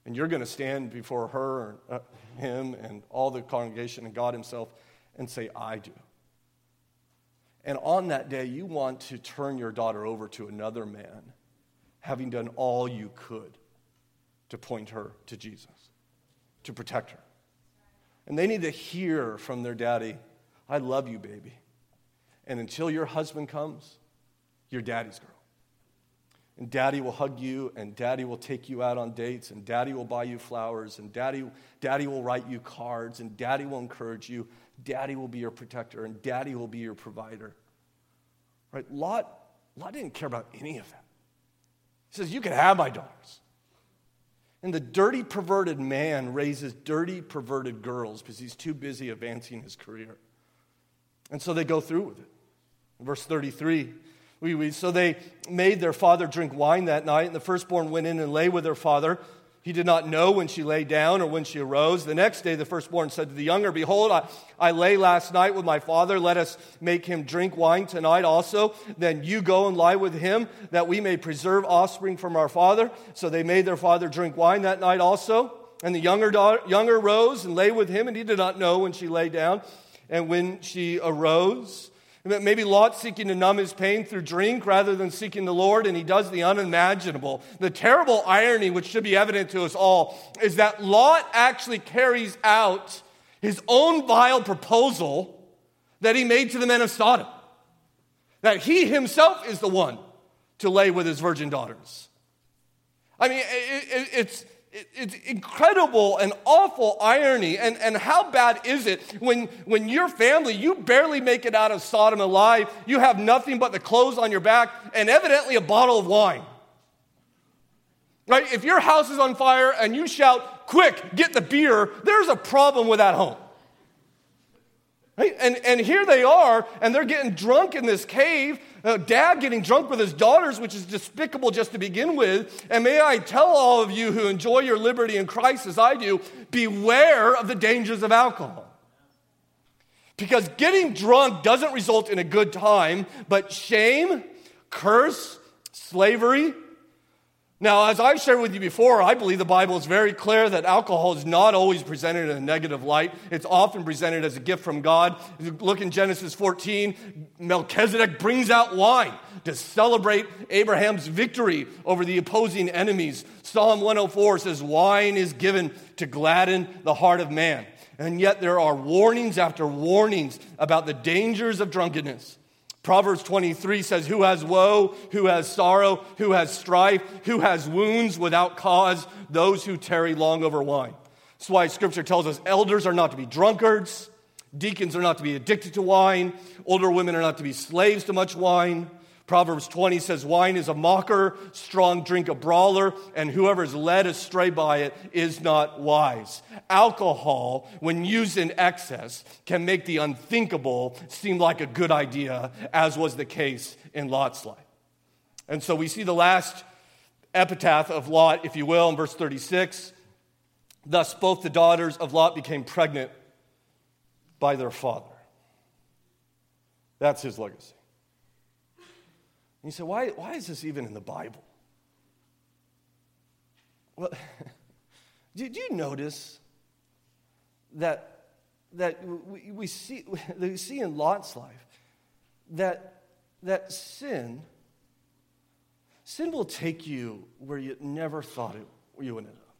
And you're going to stand before her, uh, him, and all the congregation and God Himself and say, I do. And on that day, you want to turn your daughter over to another man, having done all you could to point her to Jesus, to protect her. And they need to hear from their daddy, I love you, baby. And until your husband comes, you're daddy's girl. And daddy will hug you, and daddy will take you out on dates, and daddy will buy you flowers, and daddy, daddy will write you cards, and daddy will encourage you. Daddy will be your protector, and daddy will be your provider. Right? Lot, Lot didn't care about any of that. He says, You can have my daughters. And the dirty, perverted man raises dirty, perverted girls because he's too busy advancing his career. And so they go through with it. verse 33, we, so they made their father drink wine that night, and the firstborn went in and lay with her father. He did not know when she lay down or when she arose. The next day, the firstborn said to the younger, Behold, I, I lay last night with my father. Let us make him drink wine tonight also. Then you go and lie with him, that we may preserve offspring from our father. So they made their father drink wine that night also. And the younger, daughter, younger rose and lay with him, and he did not know when she lay down. And when she arose, Maybe Lot seeking to numb his pain through drink rather than seeking the Lord, and he does the unimaginable. The terrible irony, which should be evident to us all, is that Lot actually carries out his own vile proposal that he made to the men of Sodom. That he himself is the one to lay with his virgin daughters. I mean, it, it, it's, it's incredible and awful irony. And, and how bad is it when, when your family, you barely make it out of Sodom alive, you have nothing but the clothes on your back and evidently a bottle of wine? Right? If your house is on fire and you shout, quick, get the beer, there's a problem with that home. Right? And, and here they are, and they're getting drunk in this cave. Uh, dad getting drunk with his daughters, which is despicable just to begin with. And may I tell all of you who enjoy your liberty in Christ as I do, beware of the dangers of alcohol. Because getting drunk doesn't result in a good time, but shame, curse, slavery, now, as I've shared with you before, I believe the Bible is very clear that alcohol is not always presented in a negative light. It's often presented as a gift from God. look in Genesis 14, Melchizedek brings out wine to celebrate Abraham's victory over the opposing enemies. Psalm 104 says, Wine is given to gladden the heart of man. And yet there are warnings after warnings about the dangers of drunkenness. Proverbs 23 says, Who has woe, who has sorrow, who has strife, who has wounds without cause? Those who tarry long over wine. That's why scripture tells us elders are not to be drunkards, deacons are not to be addicted to wine, older women are not to be slaves to much wine. Proverbs 20 says, Wine is a mocker, strong drink a brawler, and whoever is led astray by it is not wise. Alcohol, when used in excess, can make the unthinkable seem like a good idea, as was the case in Lot's life. And so we see the last epitaph of Lot, if you will, in verse 36. Thus, both the daughters of Lot became pregnant by their father. That's his legacy. And you say, why, why is this even in the Bible? Well, did you notice that, that we, we, see, we see in Lot's life that, that sin, sin will take you where you never thought it, you would end up.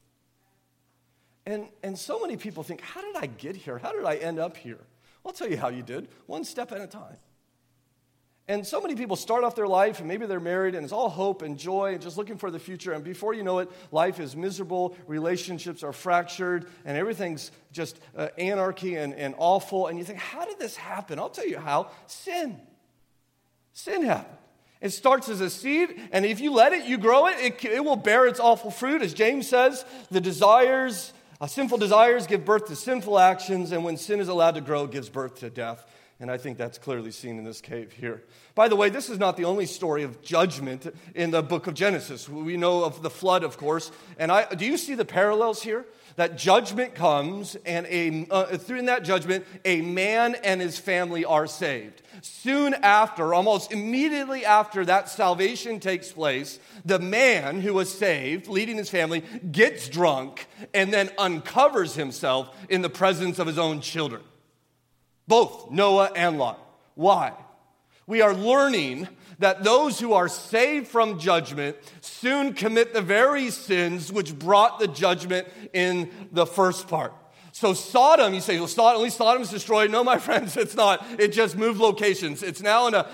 And, and so many people think, how did I get here? How did I end up here? I'll tell you how you did, one step at a time. And so many people start off their life and maybe they're married and it's all hope and joy and just looking for the future. And before you know it, life is miserable, relationships are fractured, and everything's just uh, anarchy and, and awful. And you think, how did this happen? I'll tell you how sin. Sin happened. It starts as a seed, and if you let it, you grow it, it, it will bear its awful fruit. As James says, the desires, uh, sinful desires give birth to sinful actions, and when sin is allowed to grow, it gives birth to death. And I think that's clearly seen in this cave here. By the way, this is not the only story of judgment in the book of Genesis. We know of the flood, of course. And I, do you see the parallels here? That judgment comes, and a, uh, through that judgment, a man and his family are saved. Soon after, almost immediately after that salvation takes place, the man who was saved, leading his family, gets drunk and then uncovers himself in the presence of his own children. Both Noah and Lot. Why? We are learning that those who are saved from judgment soon commit the very sins which brought the judgment in the first part. So Sodom, you say, well, Sodom, at least Sodom is destroyed. No, my friends, it's not. It just moved locations. It's now in a,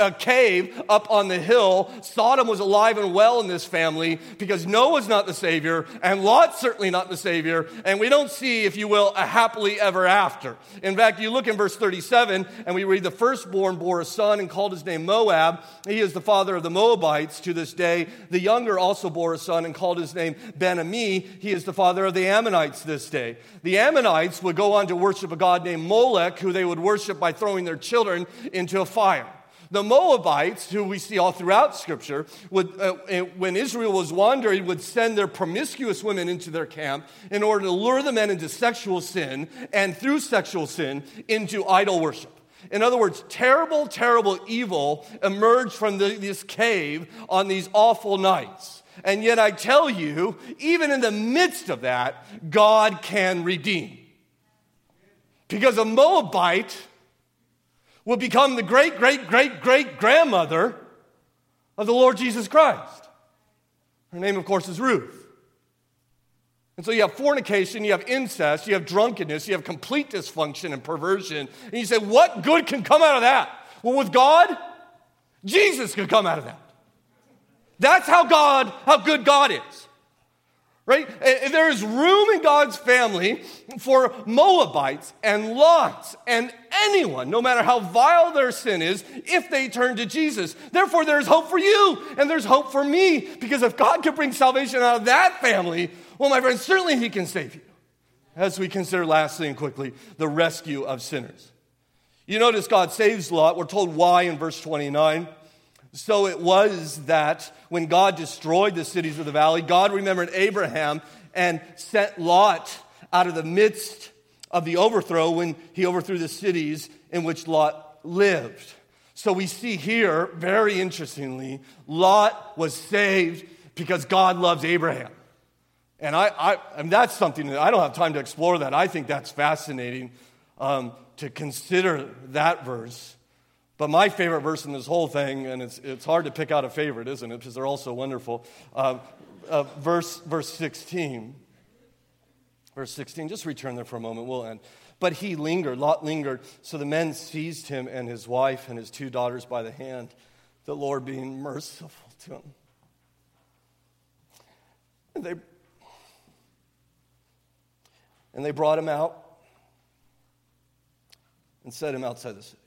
a, cave up on the hill. Sodom was alive and well in this family because Noah's not the Savior, and Lot's certainly not the Savior, and we don't see, if you will, a happily ever after. In fact, you look in verse 37, and we read the firstborn bore a son and called his name Moab. He is the father of the Moabites to this day. The younger also bore a son and called his name Ben-Ammi. He is the father of the Ammonites this day. The Ammonites would go on to worship a god named Molech, who they would worship by throwing their children into a fire. The Moabites, who we see all throughout Scripture, would, uh, when Israel was wandering, would send their promiscuous women into their camp in order to lure the men into sexual sin and through sexual sin into idol worship. In other words, terrible, terrible evil emerged from the, this cave on these awful nights. And yet, I tell you, even in the midst of that, God can redeem. Because a Moabite will become the great, great, great, great grandmother of the Lord Jesus Christ. Her name, of course, is Ruth. And so you have fornication, you have incest, you have drunkenness, you have complete dysfunction and perversion. And you say, what good can come out of that? Well, with God, Jesus could come out of that. That's how God, how good God is. right? There is room in God's family for Moabites and Lots and anyone, no matter how vile their sin is, if they turn to Jesus. Therefore, there's hope for you and there's hope for me because if God can bring salvation out of that family, well, my friends, certainly He can save you. As we consider lastly and quickly the rescue of sinners. You notice God saves Lot. We're told why in verse 29. So it was that when God destroyed the cities of the valley, God remembered Abraham and sent Lot out of the midst of the overthrow when he overthrew the cities in which Lot lived. So we see here, very interestingly, Lot was saved because God loves Abraham. And I, I and that's something that I don't have time to explore that. I think that's fascinating um, to consider that verse. But my favorite verse in this whole thing, and it's, it's hard to pick out a favorite, isn't it? Because they're all so wonderful. Uh, uh, verse, verse 16. Verse 16, just return there for a moment, we'll end. But he lingered, Lot lingered, so the men seized him and his wife and his two daughters by the hand, the Lord being merciful to him. And they, and they brought him out and set him outside the city.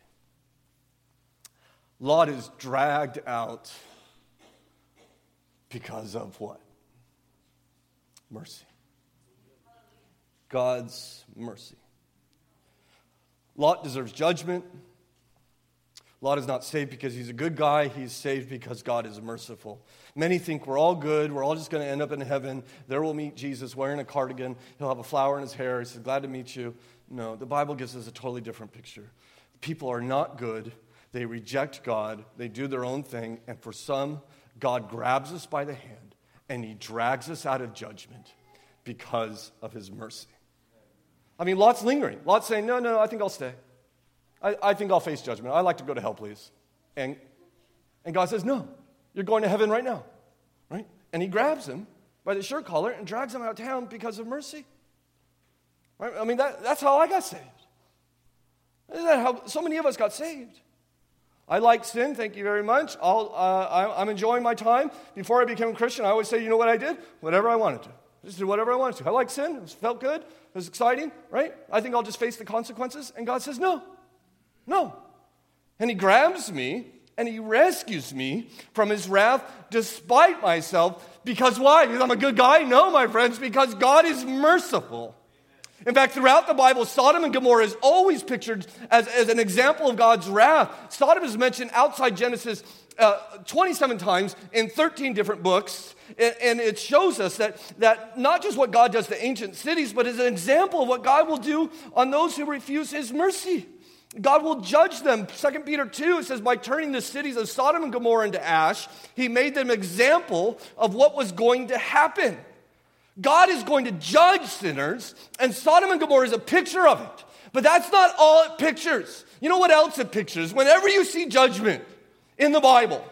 Lot is dragged out because of what? Mercy. God's mercy. Lot deserves judgment. Lot is not saved because he's a good guy. He's saved because God is merciful. Many think we're all good. We're all just going to end up in heaven. There we'll meet Jesus wearing a cardigan. He'll have a flower in his hair. He says, Glad to meet you. No, the Bible gives us a totally different picture. People are not good. They reject God, they do their own thing, and for some, God grabs us by the hand and he drags us out of judgment because of his mercy. I mean, Lot's lingering. Lot's saying, No, no, I think I'll stay. I, I think I'll face judgment. I'd like to go to hell, please. And, and God says, No, you're going to heaven right now. Right? And he grabs him by the shirt collar and drags him out of town because of mercy. Right? I mean, that, that's how I got saved. Isn't that how so many of us got saved? I like sin, thank you very much. Uh, I'm enjoying my time. Before I became a Christian, I always say, you know what I did? Whatever I wanted to. Just do whatever I wanted to. I like sin, it felt good, it was exciting, right? I think I'll just face the consequences. And God says, no, no. And He grabs me and He rescues me from His wrath despite myself. Because why? Because I'm a good guy? No, my friends, because God is merciful. In fact, throughout the Bible, Sodom and Gomorrah is always pictured as, as an example of God's wrath. Sodom is mentioned outside Genesis uh, 27 times in 13 different books. And it shows us that, that not just what God does to ancient cities, but as an example of what God will do on those who refuse his mercy. God will judge them. 2 Peter 2 it says, By turning the cities of Sodom and Gomorrah into ash, he made them example of what was going to happen. God is going to judge sinners, and Sodom and Gomorrah is a picture of it. But that's not all it pictures. You know what else it pictures? Whenever you see judgment in the Bible,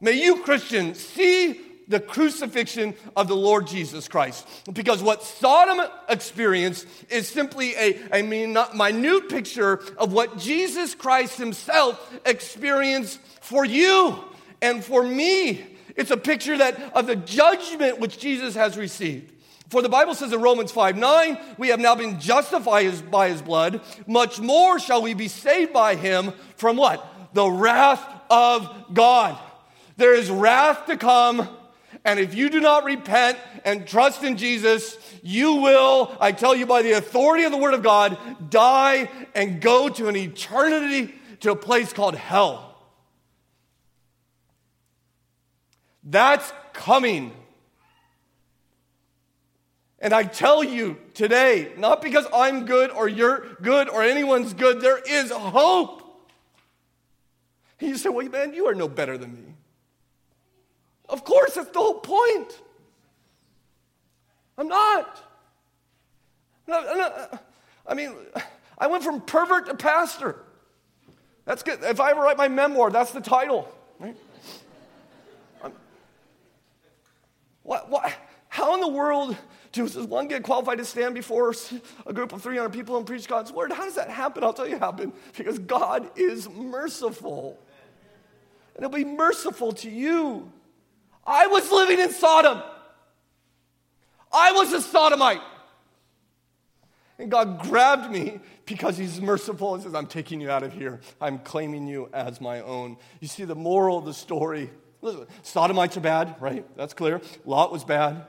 may you, Christians, see the crucifixion of the Lord Jesus Christ. Because what Sodom experienced is simply a, a minute picture of what Jesus Christ himself experienced for you and for me it's a picture that of the judgment which Jesus has received. For the Bible says in Romans 5 9, we have now been justified by his blood. Much more shall we be saved by him from what? The wrath of God. There is wrath to come. And if you do not repent and trust in Jesus, you will, I tell you by the authority of the Word of God, die and go to an eternity to a place called hell. That's coming. And I tell you today, not because I'm good or you're good or anyone's good, there is hope. And you say, well, man, you are no better than me. Of course, that's the whole point. I'm not. I'm not I mean, I went from pervert to pastor. That's good. If I ever write my memoir, that's the title. Right? What, what, how in the world does one get qualified to stand before a group of 300 people and preach God's word? How does that happen? I'll tell you how it happened. Because God is merciful. And He'll be merciful to you. I was living in Sodom. I was a sodomite. And God grabbed me because He's merciful and says, I'm taking you out of here. I'm claiming you as my own. You see, the moral of the story listen, Sodomites are bad, right? That's clear. Lot was bad.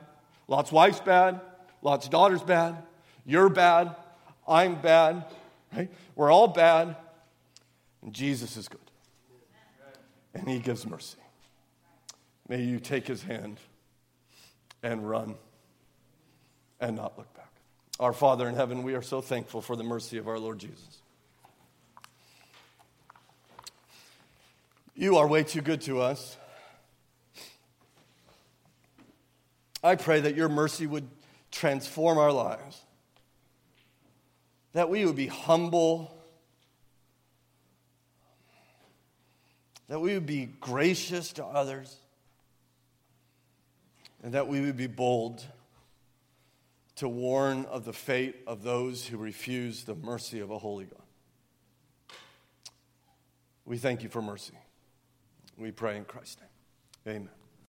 Lot's wife's bad. Lot's daughter's bad. You're bad. I'm bad, right? We're all bad. And Jesus is good. And He gives mercy. May you take His hand and run and not look back. Our Father in heaven, we are so thankful for the mercy of our Lord Jesus. You are way too good to us. I pray that your mercy would transform our lives, that we would be humble, that we would be gracious to others, and that we would be bold to warn of the fate of those who refuse the mercy of a holy God. We thank you for mercy. We pray in Christ's name. Amen.